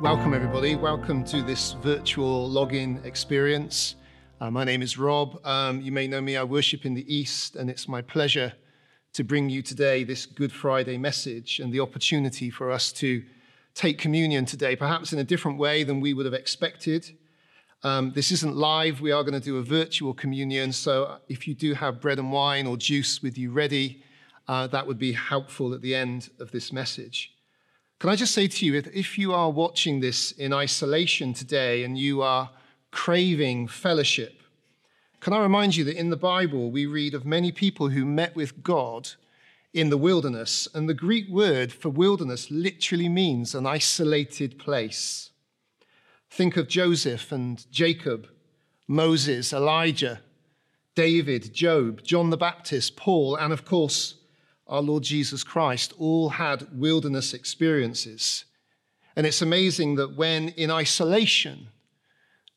Welcome, everybody. Welcome to this virtual login experience. Uh, my name is Rob. Um, you may know me, I worship in the East, and it's my pleasure to bring you today this Good Friday message and the opportunity for us to take communion today, perhaps in a different way than we would have expected. Um, this isn't live, we are going to do a virtual communion. So if you do have bread and wine or juice with you ready, uh, that would be helpful at the end of this message. Can I just say to you, if you are watching this in isolation today and you are craving fellowship, can I remind you that in the Bible we read of many people who met with God in the wilderness, and the Greek word for wilderness literally means an isolated place. Think of Joseph and Jacob, Moses, Elijah, David, Job, John the Baptist, Paul, and of course, our Lord Jesus Christ all had wilderness experiences. And it's amazing that when in isolation,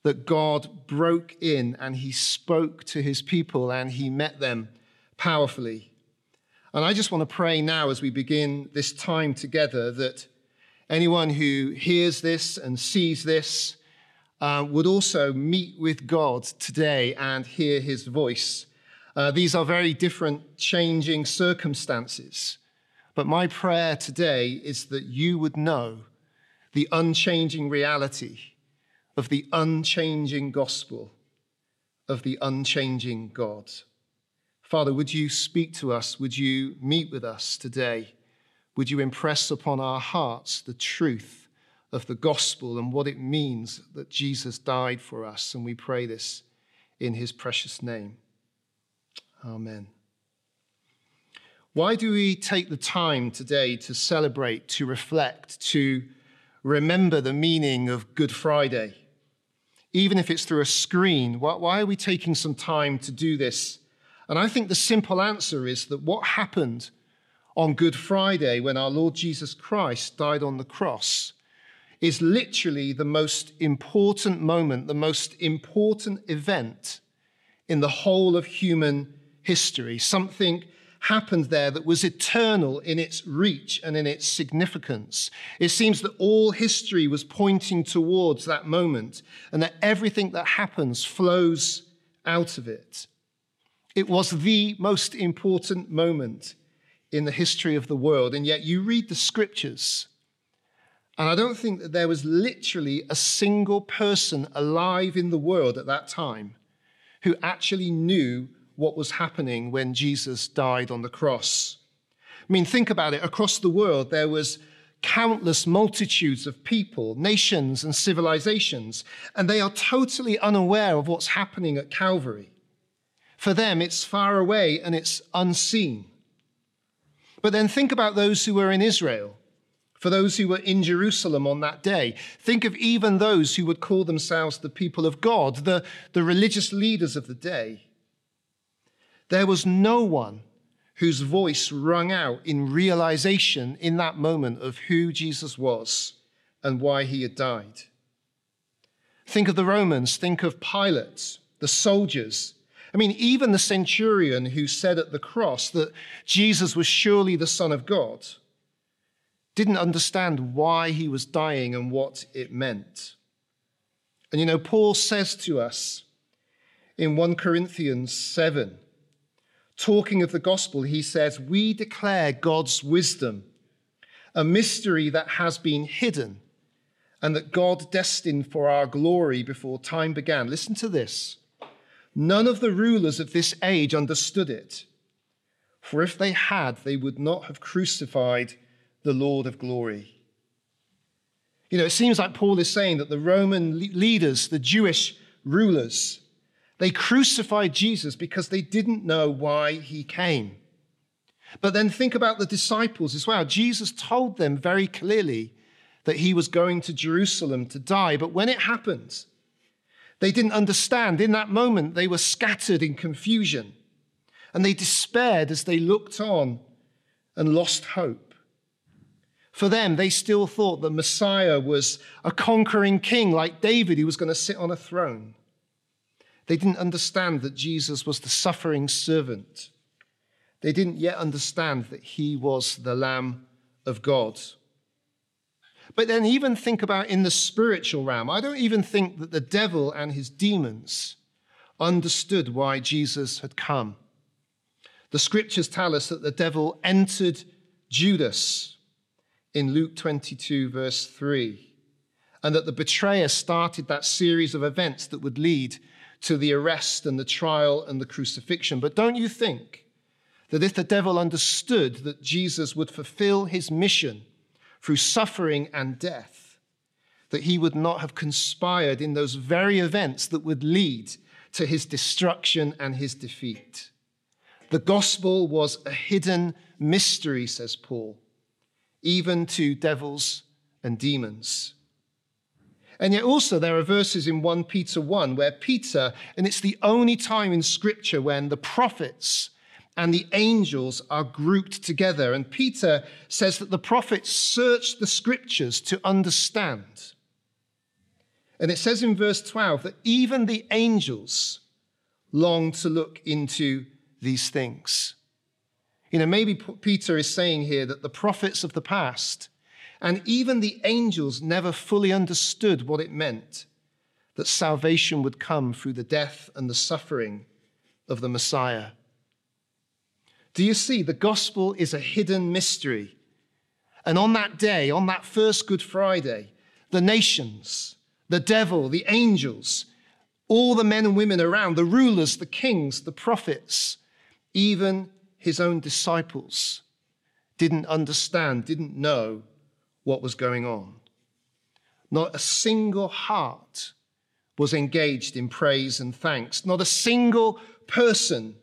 that God broke in and he spoke to his people and he met them powerfully. And I just want to pray now as we begin this time together that anyone who hears this and sees this uh, would also meet with God today and hear his voice uh, these are very different, changing circumstances. But my prayer today is that you would know the unchanging reality of the unchanging gospel of the unchanging God. Father, would you speak to us? Would you meet with us today? Would you impress upon our hearts the truth of the gospel and what it means that Jesus died for us? And we pray this in his precious name. Amen. Why do we take the time today to celebrate, to reflect, to remember the meaning of Good Friday? Even if it's through a screen, why are we taking some time to do this? And I think the simple answer is that what happened on Good Friday when our Lord Jesus Christ died on the cross is literally the most important moment, the most important event in the whole of human history. Something happened there that was eternal in its reach and in its significance. It seems that all history was pointing towards that moment and that everything that happens flows out of it. It was the most important moment in the history of the world. And yet you read the scriptures, and I don't think that there was literally a single person alive in the world at that time who actually knew what was happening when Jesus died on the cross. I mean, think about it. Across the world, there was countless multitudes of people, nations, and civilizations, and they are totally unaware of what's happening at Calvary. For them, it's far away and it's unseen. But then think about those who were in Israel, for those who were in Jerusalem on that day. Think of even those who would call themselves the people of God, the, the religious leaders of the day. There was no one whose voice rung out in realization in that moment of who Jesus was and why he had died. Think of the Romans, think of Pilate, the soldiers. I mean, even the centurion who said at the cross that Jesus was surely the Son of God didn't understand why he was dying and what it meant. And you know, Paul says to us in 1 Corinthians 7 talking of the gospel, he says, We declare God's wisdom, a mystery that has been hidden and that God destined for our glory before time began. Listen to this. None of the rulers of this age understood it, for if they had, they would not have crucified the Lord of glory. You know, it seems like Paul is saying that the Roman leaders, the Jewish rulers, they crucified Jesus because they didn't know why he came. But then think about the disciples as well. Jesus told them very clearly that he was going to Jerusalem to die. But when it happened, they didn't understand. In that moment, they were scattered in confusion and they despaired as they looked on and lost hope. For them, they still thought the Messiah was a conquering king like David who was going to sit on a throne. They didn't understand that Jesus was the suffering servant. They didn't yet understand that he was the Lamb of God. But then, even think about in the spiritual realm. I don't even think that the devil and his demons understood why Jesus had come. The scriptures tell us that the devil entered Judas in Luke 22, verse 3, and that the betrayer started that series of events that would lead to the arrest and the trial and the crucifixion. But don't you think that if the devil understood that Jesus would fulfill his mission through suffering and death, that he would not have conspired in those very events that would lead to his destruction and his defeat? The gospel was a hidden mystery, says Paul, even to devils and demons. And yet, also, there are verses in 1 Peter 1 where Peter, and it's the only time in Scripture when the prophets and the angels are grouped together. And Peter says that the prophets searched the Scriptures to understand. And it says in verse 12 that even the angels long to look into these things. You know, maybe Peter is saying here that the prophets of the past and even the angels never fully understood what it meant that salvation would come through the death and the suffering of the Messiah. Do you see? The gospel is a hidden mystery. And on that day, on that first Good Friday, the nations, the devil, the angels, all the men and women around, the rulers, the kings, the prophets, even his own disciples didn't understand, didn't know what was going on. Not a single heart was engaged in praise and thanks. Not a single person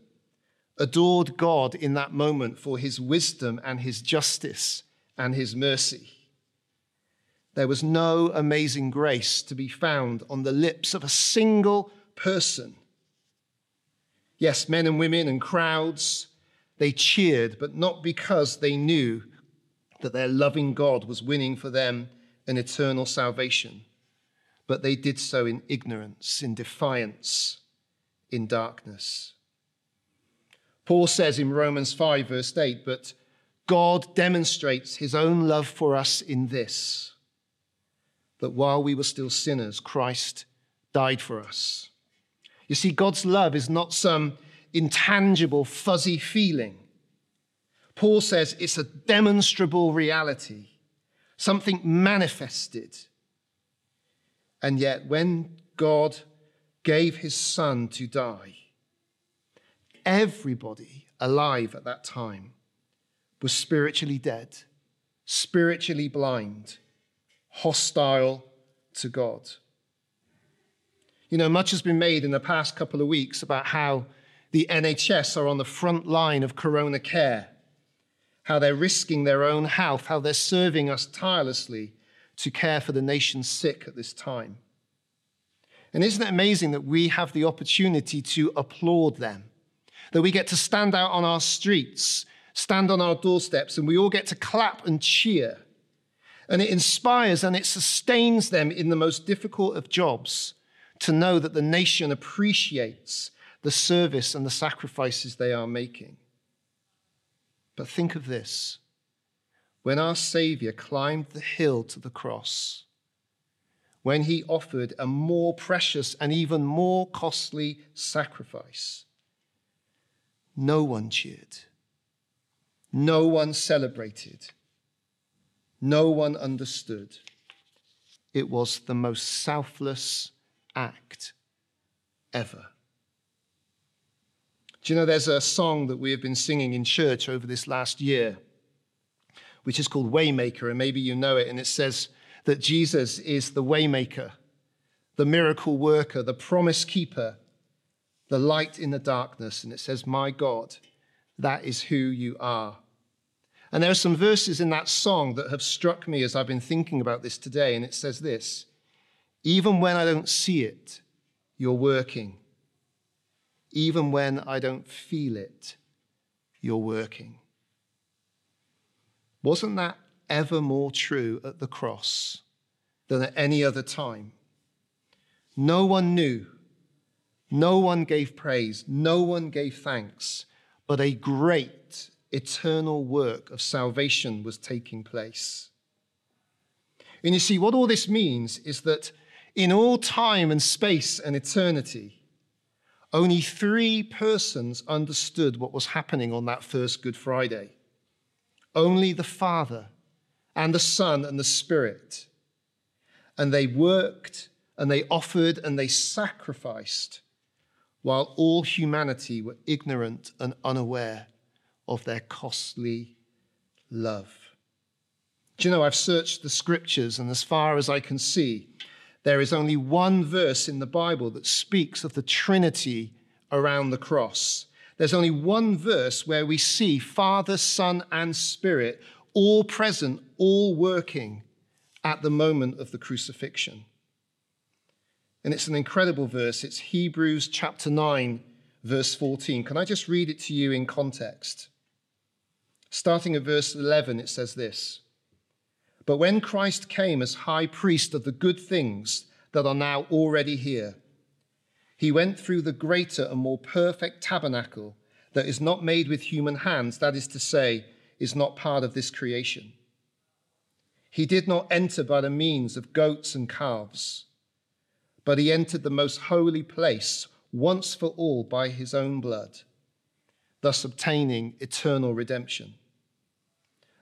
adored God in that moment for his wisdom and his justice and his mercy. There was no amazing grace to be found on the lips of a single person Yes, men and women and crowds, they cheered, but not because they knew that their loving God was winning for them an eternal salvation, but they did so in ignorance, in defiance, in darkness. Paul says in Romans 5, verse 8, but God demonstrates his own love for us in this that while we were still sinners, Christ died for us. You see, God's love is not some intangible, fuzzy feeling. Paul says it's a demonstrable reality, something manifested. And yet, when God gave his son to die, everybody alive at that time was spiritually dead, spiritually blind, hostile to God. You know, much has been made in the past couple of weeks about how the NHS are on the front line of corona care, how they're risking their own health, how they're serving us tirelessly to care for the nation's sick at this time. And isn't it amazing that we have the opportunity to applaud them? That we get to stand out on our streets, stand on our doorsteps, and we all get to clap and cheer. And it inspires and it sustains them in the most difficult of jobs to know that the nation appreciates the service and the sacrifices they are making. But think of this when our Savior climbed the hill to the cross, when he offered a more precious and even more costly sacrifice, no one cheered, no one celebrated, no one understood. It was the most selfless act ever. Do you know there's a song that we have been singing in church over this last year, which is called Waymaker, and maybe you know it, and it says that Jesus is the Waymaker, the miracle worker, the promise keeper, the light in the darkness. And it says, My God, that is who you are. And there are some verses in that song that have struck me as I've been thinking about this today, and it says this Even when I don't see it, you're working. Even when I don't feel it, you're working. Wasn't that ever more true at the cross than at any other time? No one knew, no one gave praise, no one gave thanks, but a great eternal work of salvation was taking place. And you see, what all this means is that in all time and space and eternity, only three persons understood what was happening on that first Good Friday only the Father and the Son and the Spirit. And they worked and they offered and they sacrificed while all humanity were ignorant and unaware of their costly love. Do you know, I've searched the scriptures, and as far as I can see, there is only one verse in the Bible that speaks of the Trinity around the cross. There's only one verse where we see Father, Son, and Spirit all present, all working at the moment of the crucifixion. And it's an incredible verse. It's Hebrews chapter 9, verse 14. Can I just read it to you in context? Starting at verse 11, it says this But when Christ came as high priest of the good things that are now already here, he went through the greater and more perfect tabernacle that is not made with human hands, that is to say, is not part of this creation. He did not enter by the means of goats and calves but he entered the most holy place once for all by his own blood, thus obtaining eternal redemption.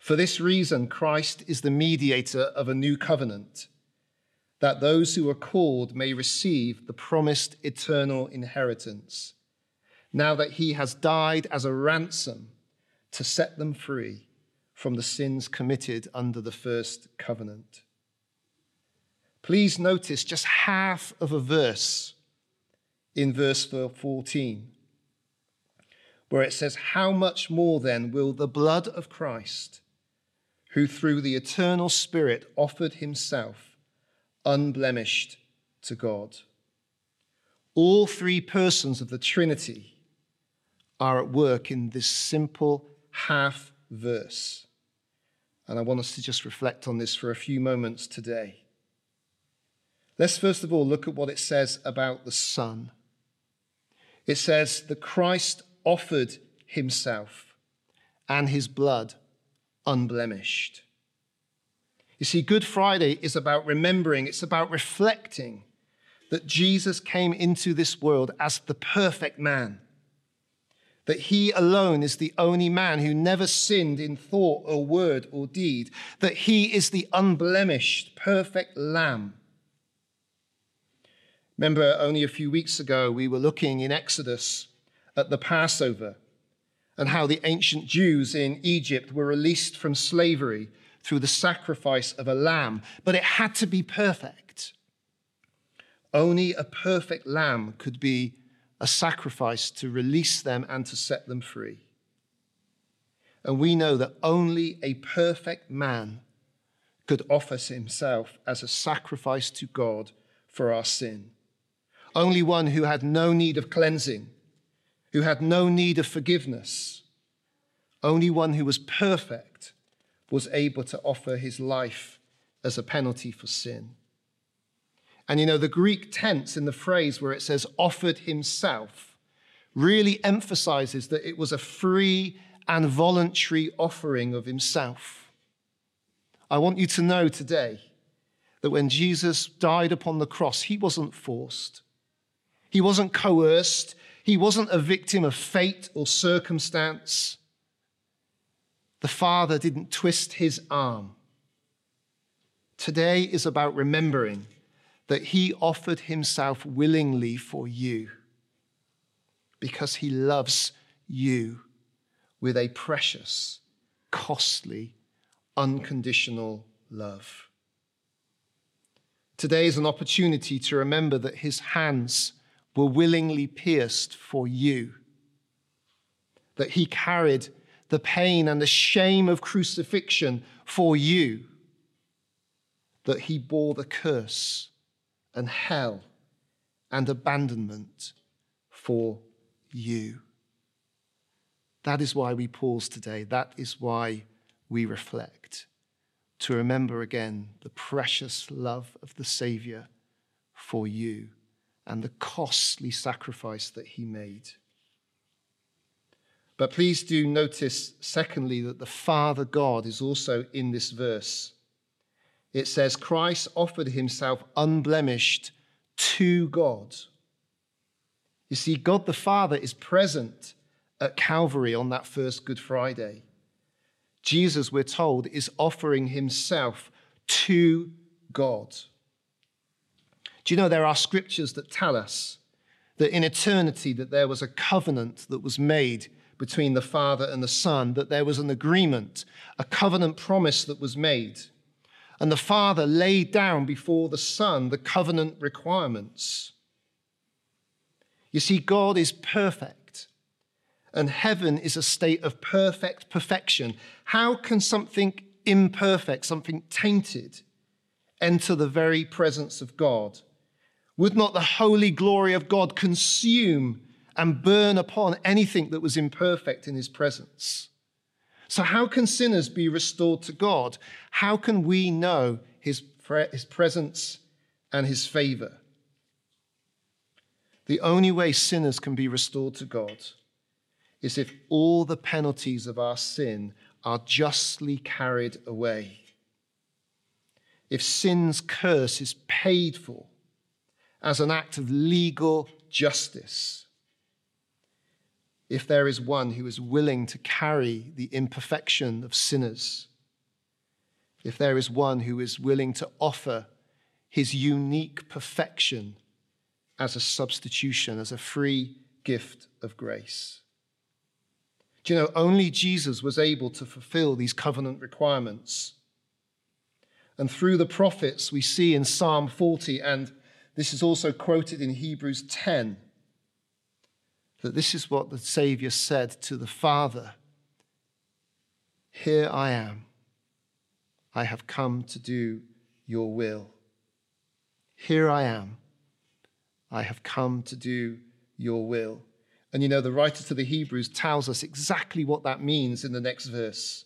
For this reason, Christ is the mediator of a new covenant, that those who are called may receive the promised eternal inheritance, now that he has died as a ransom to set them free from the sins committed under the first covenant. Please notice just half of a verse in verse 14, where it says, How much more then will the blood of Christ, who through the eternal Spirit offered himself unblemished to God? All three persons of the Trinity are at work in this simple half verse. And I want us to just reflect on this for a few moments today. Let's first of all look at what it says about the Son. It says that Christ offered himself and his blood unblemished. You see, Good Friday is about remembering, it's about reflecting that Jesus came into this world as the perfect man, that he alone is the only man who never sinned in thought or word or deed, that he is the unblemished, perfect lamb Remember, only a few weeks ago, we were looking in Exodus at the Passover and how the ancient Jews in Egypt were released from slavery through the sacrifice of a lamb, but it had to be perfect. Only a perfect lamb could be a sacrifice to release them and to set them free. And we know that only a perfect man could offer himself as a sacrifice to God for our sin only one who had no need of cleansing, who had no need of forgiveness, only one who was perfect was able to offer his life as a penalty for sin. And you know, the Greek tense in the phrase where it says offered himself really emphasizes that it was a free and voluntary offering of himself. I want you to know today that when Jesus died upon the cross, he wasn't forced. He wasn't coerced. He wasn't a victim of fate or circumstance. The Father didn't twist his arm. Today is about remembering that he offered himself willingly for you because he loves you with a precious, costly, unconditional love. Today is an opportunity to remember that his hands were willingly pierced for you. That he carried the pain and the shame of crucifixion for you. that he bore the curse and hell and abandonment for you. That is why we pause today. That is why we reflect, to remember again the precious love of the Savior for you and the costly sacrifice that he made. But please do notice, secondly, that the Father God is also in this verse. It says, Christ offered himself unblemished to God. You see, God the Father is present at Calvary on that first Good Friday. Jesus, we're told, is offering himself to God. Do you know there are scriptures that tell us that in eternity that there was a covenant that was made between the Father and the Son, that there was an agreement, a covenant promise that was made. And the Father laid down before the Son the covenant requirements. You see, God is perfect, and heaven is a state of perfect perfection. How can something imperfect, something tainted, enter the very presence of God? Would not the holy glory of God consume and burn upon anything that was imperfect in his presence? So, how can sinners be restored to God? How can we know his, his presence and his favor? The only way sinners can be restored to God is if all the penalties of our sin are justly carried away. If sin's curse is paid for as an act of legal justice. If there is one who is willing to carry the imperfection of sinners, if there is one who is willing to offer his unique perfection as a substitution, as a free gift of grace. Do you know, only Jesus was able to fulfill these covenant requirements. And through the prophets, we see in Psalm 40, and this is also quoted in Hebrews 10, that this is what the Savior said to the Father Here I am. I have come to do your will. Here I am. I have come to do your will. And you know, the writer to the Hebrews tells us exactly what that means in the next verse.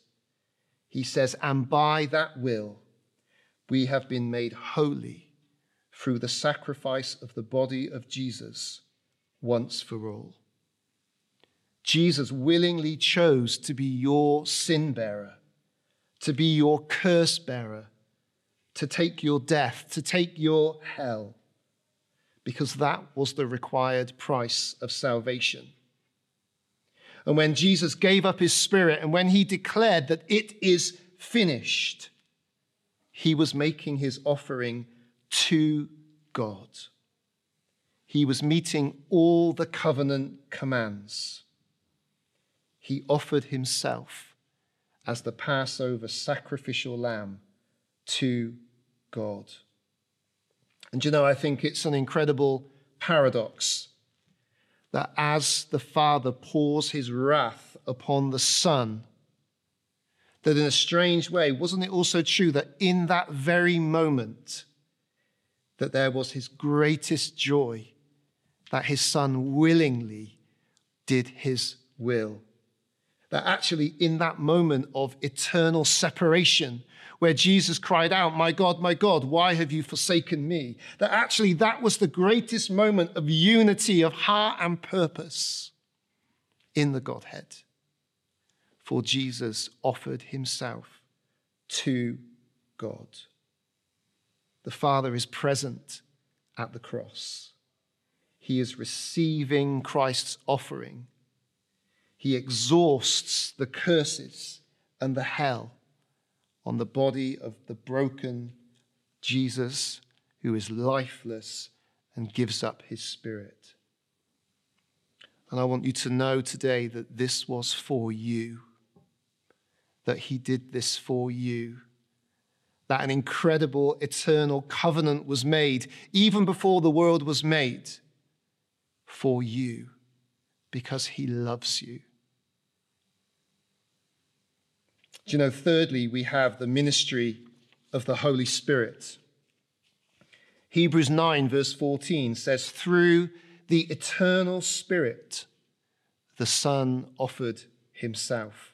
He says, And by that will we have been made holy through the sacrifice of the body of Jesus once for all. Jesus willingly chose to be your sin bearer, to be your curse bearer, to take your death, to take your hell because that was the required price of salvation. And when Jesus gave up his spirit and when he declared that it is finished, he was making his offering to God. He was meeting all the covenant commands. He offered himself as the Passover sacrificial lamb to God. And you know, I think it's an incredible paradox that as the Father pours his wrath upon the Son, that in a strange way, wasn't it also true that in that very moment, that there was his greatest joy that his son willingly did his will. That actually, in that moment of eternal separation, where Jesus cried out, My God, my God, why have you forsaken me? That actually that was the greatest moment of unity of heart and purpose in the Godhead. For Jesus offered himself to God. The Father is present at the cross. He is receiving Christ's offering. He exhausts the curses and the hell on the body of the broken Jesus who is lifeless and gives up his spirit. And I want you to know today that this was for you, that he did this for you, that an incredible eternal covenant was made even before the world was made for you because he loves you. Do you know, thirdly, we have the ministry of the Holy Spirit. Hebrews 9, verse 14 says, Through the eternal Spirit, the Son offered himself.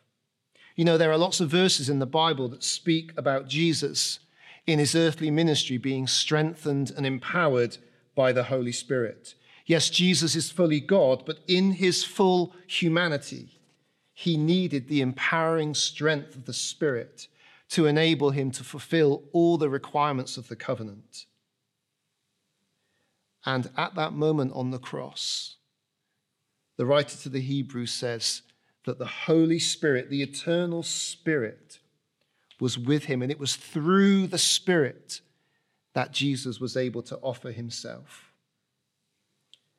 You know, there are lots of verses in the Bible that speak about Jesus in his earthly ministry being strengthened and empowered by the Holy Spirit. Yes, Jesus is fully God, but in his full humanity, he needed the empowering strength of the Spirit to enable him to fulfill all the requirements of the covenant. And at that moment on the cross, the writer to the Hebrews says that the Holy Spirit, the eternal Spirit, was with him. And it was through the Spirit that Jesus was able to offer himself.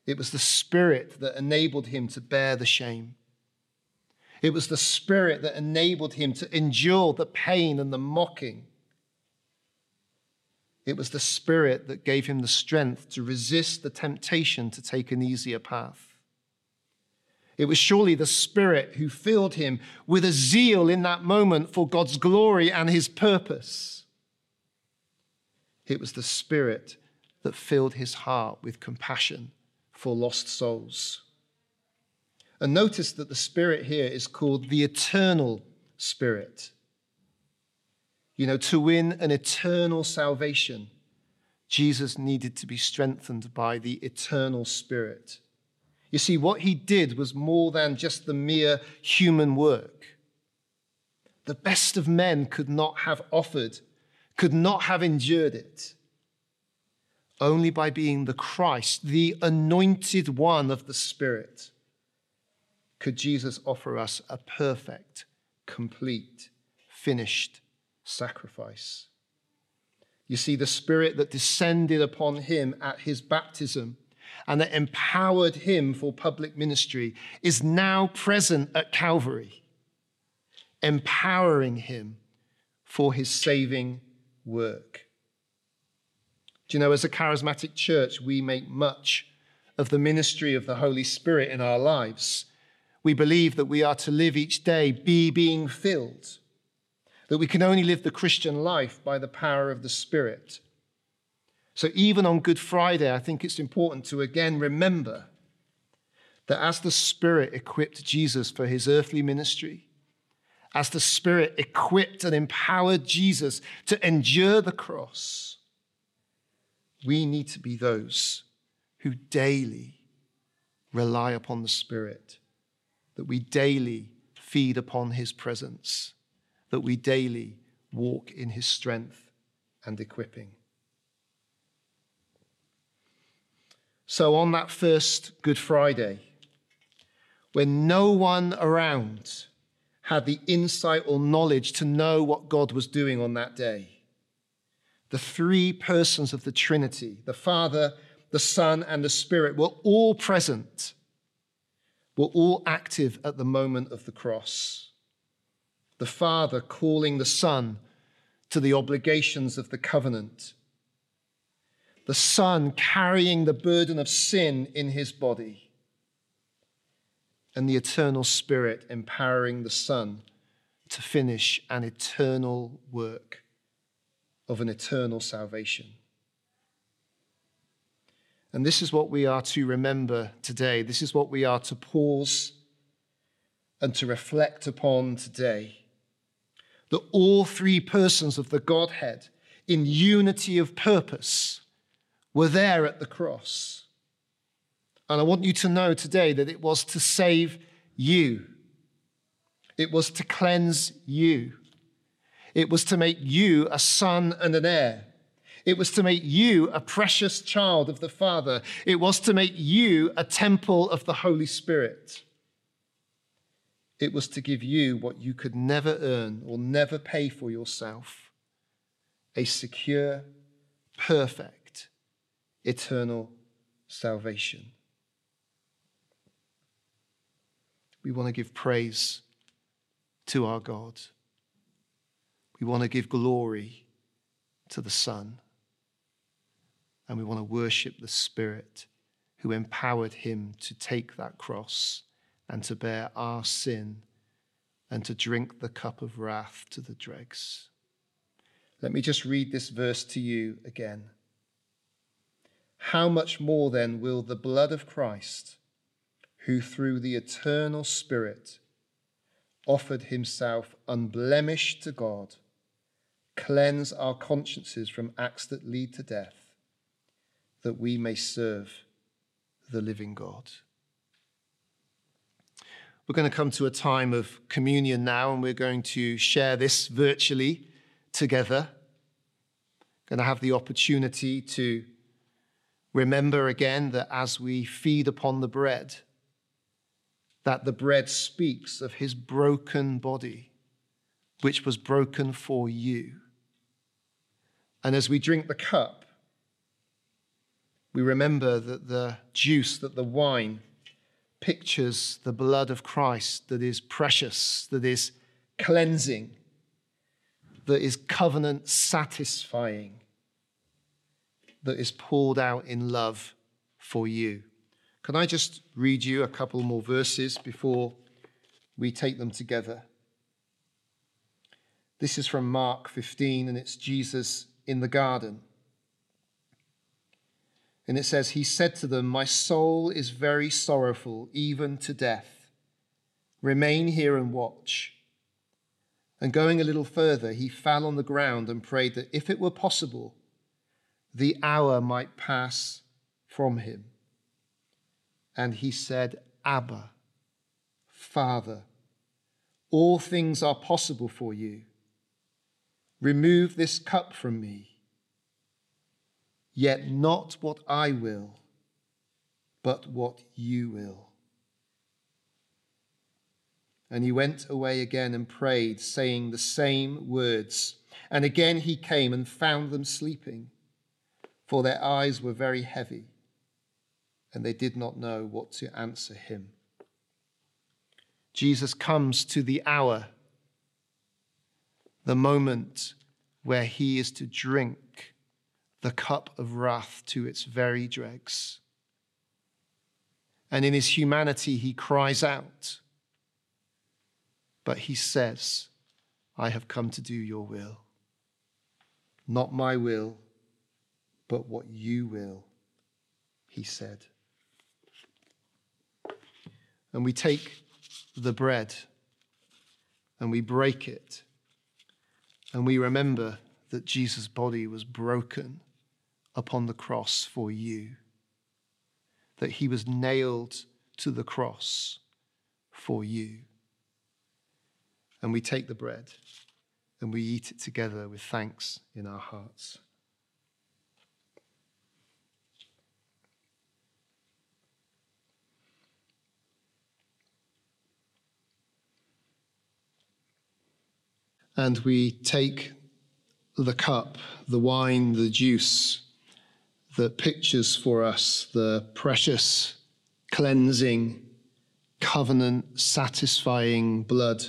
It was the Spirit that enabled him to bear the shame. It was the Spirit that enabled him to endure the pain and the mocking. It was the Spirit that gave him the strength to resist the temptation to take an easier path. It was surely the Spirit who filled him with a zeal in that moment for God's glory and his purpose. It was the Spirit that filled his heart with compassion for lost souls. And notice that the Spirit here is called the eternal Spirit. You know, to win an eternal salvation, Jesus needed to be strengthened by the eternal Spirit. You see, what he did was more than just the mere human work. The best of men could not have offered, could not have endured it. Only by being the Christ, the anointed one of the Spirit, could Jesus offer us a perfect, complete, finished sacrifice. You see, the Spirit that descended upon him at his baptism and that empowered him for public ministry is now present at Calvary, empowering him for his saving work. Do you know, as a charismatic church, we make much of the ministry of the Holy Spirit in our lives. We believe that we are to live each day be being filled, that we can only live the Christian life by the power of the Spirit. So, even on Good Friday, I think it's important to again remember that as the Spirit equipped Jesus for his earthly ministry, as the Spirit equipped and empowered Jesus to endure the cross, we need to be those who daily rely upon the Spirit, that we daily feed upon his presence, that we daily walk in his strength and equipping. So, on that first Good Friday, when no one around had the insight or knowledge to know what God was doing on that day, the three persons of the Trinity, the Father, the Son, and the Spirit, were all present, were all active at the moment of the cross. The Father calling the Son to the obligations of the covenant the Son carrying the burden of sin in his body, and the eternal Spirit empowering the Son to finish an eternal work of an eternal salvation. And this is what we are to remember today. This is what we are to pause and to reflect upon today. That all three persons of the Godhead, in unity of purpose, were there at the cross. And I want you to know today that it was to save you, it was to cleanse you, it was to make you a son and an heir. It was to make you a precious child of the Father. It was to make you a temple of the Holy Spirit. It was to give you what you could never earn or never pay for yourself a secure, perfect, eternal salvation. We want to give praise to our God. We want to give glory to the Son. And we want to worship the Spirit who empowered him to take that cross and to bear our sin and to drink the cup of wrath to the dregs. Let me just read this verse to you again. How much more then will the blood of Christ, who through the eternal Spirit offered himself unblemished to God, cleanse our consciences from acts that lead to death, that we may serve the living God? We're going to come to a time of communion now, and we're going to share this virtually together. Going to have the opportunity to remember again that as we feed upon the bread, that the bread speaks of his broken body, which was broken for you. And as we drink the cup, we remember that the juice, that the wine, pictures the blood of Christ that is precious, that is cleansing, that is covenant satisfying, that is poured out in love for you. Can I just read you a couple more verses before we take them together? This is from Mark 15, and it's Jesus in the garden. And it says, He said to them, My soul is very sorrowful, even to death. Remain here and watch. And going a little further, he fell on the ground and prayed that if it were possible, the hour might pass from him. And he said, Abba, Father, all things are possible for you. Remove this cup from me. Yet not what I will, but what you will. And he went away again and prayed, saying the same words. And again he came and found them sleeping, for their eyes were very heavy, and they did not know what to answer him. Jesus comes to the hour, the moment where he is to drink the cup of wrath to its very dregs. And in his humanity, he cries out, but he says, I have come to do your will. Not my will, but what you will, he said. And we take the bread and we break it, and we remember that Jesus' body was broken upon the cross for you, that he was nailed to the cross for you. And we take the bread and we eat it together with thanks in our hearts. And we take the cup, the wine, the juice that pictures for us the precious, cleansing, covenant satisfying blood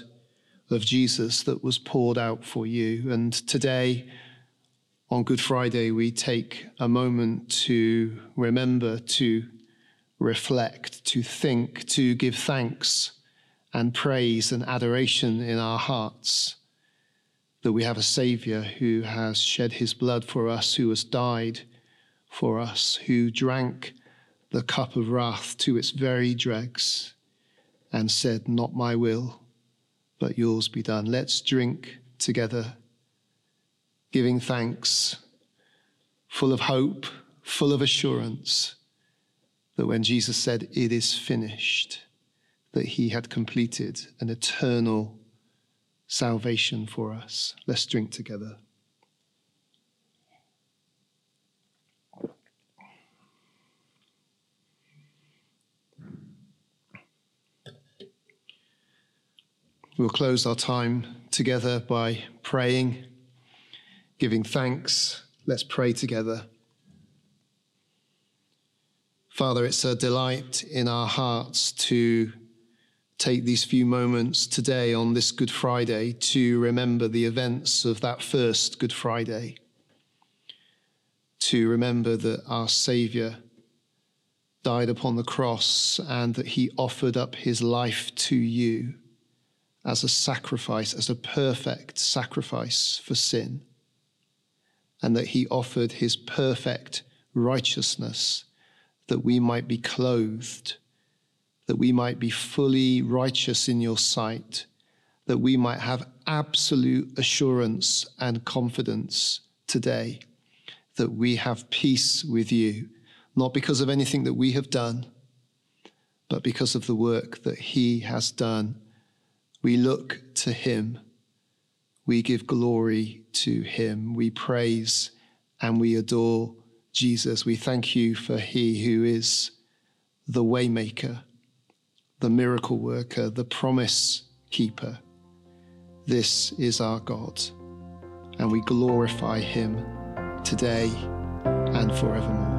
of Jesus that was poured out for you. And today, on Good Friday, we take a moment to remember, to reflect, to think, to give thanks and praise and adoration in our hearts that we have a Savior who has shed his blood for us, who has died for us, who drank the cup of wrath to its very dregs and said, Not my will, but yours be done. Let's drink together, giving thanks, full of hope, full of assurance that when Jesus said, It is finished, that he had completed an eternal salvation for us. Let's drink together. We'll close our time together by praying, giving thanks. Let's pray together. Father, it's a delight in our hearts to take these few moments today on this Good Friday to remember the events of that first Good Friday, to remember that our Saviour died upon the cross and that he offered up his life to you as a sacrifice, as a perfect sacrifice for sin. and that he offered his perfect righteousness that we might be clothed, that we might be fully righteous in your sight, that we might have absolute assurance and confidence today that we have peace with you, not because of anything that we have done, but because of the work that he has done. We look to him. We give glory to him. We praise and we adore Jesus. We thank you for he who is the waymaker, the miracle worker, the promise keeper. This is our God, and we glorify him today and forevermore.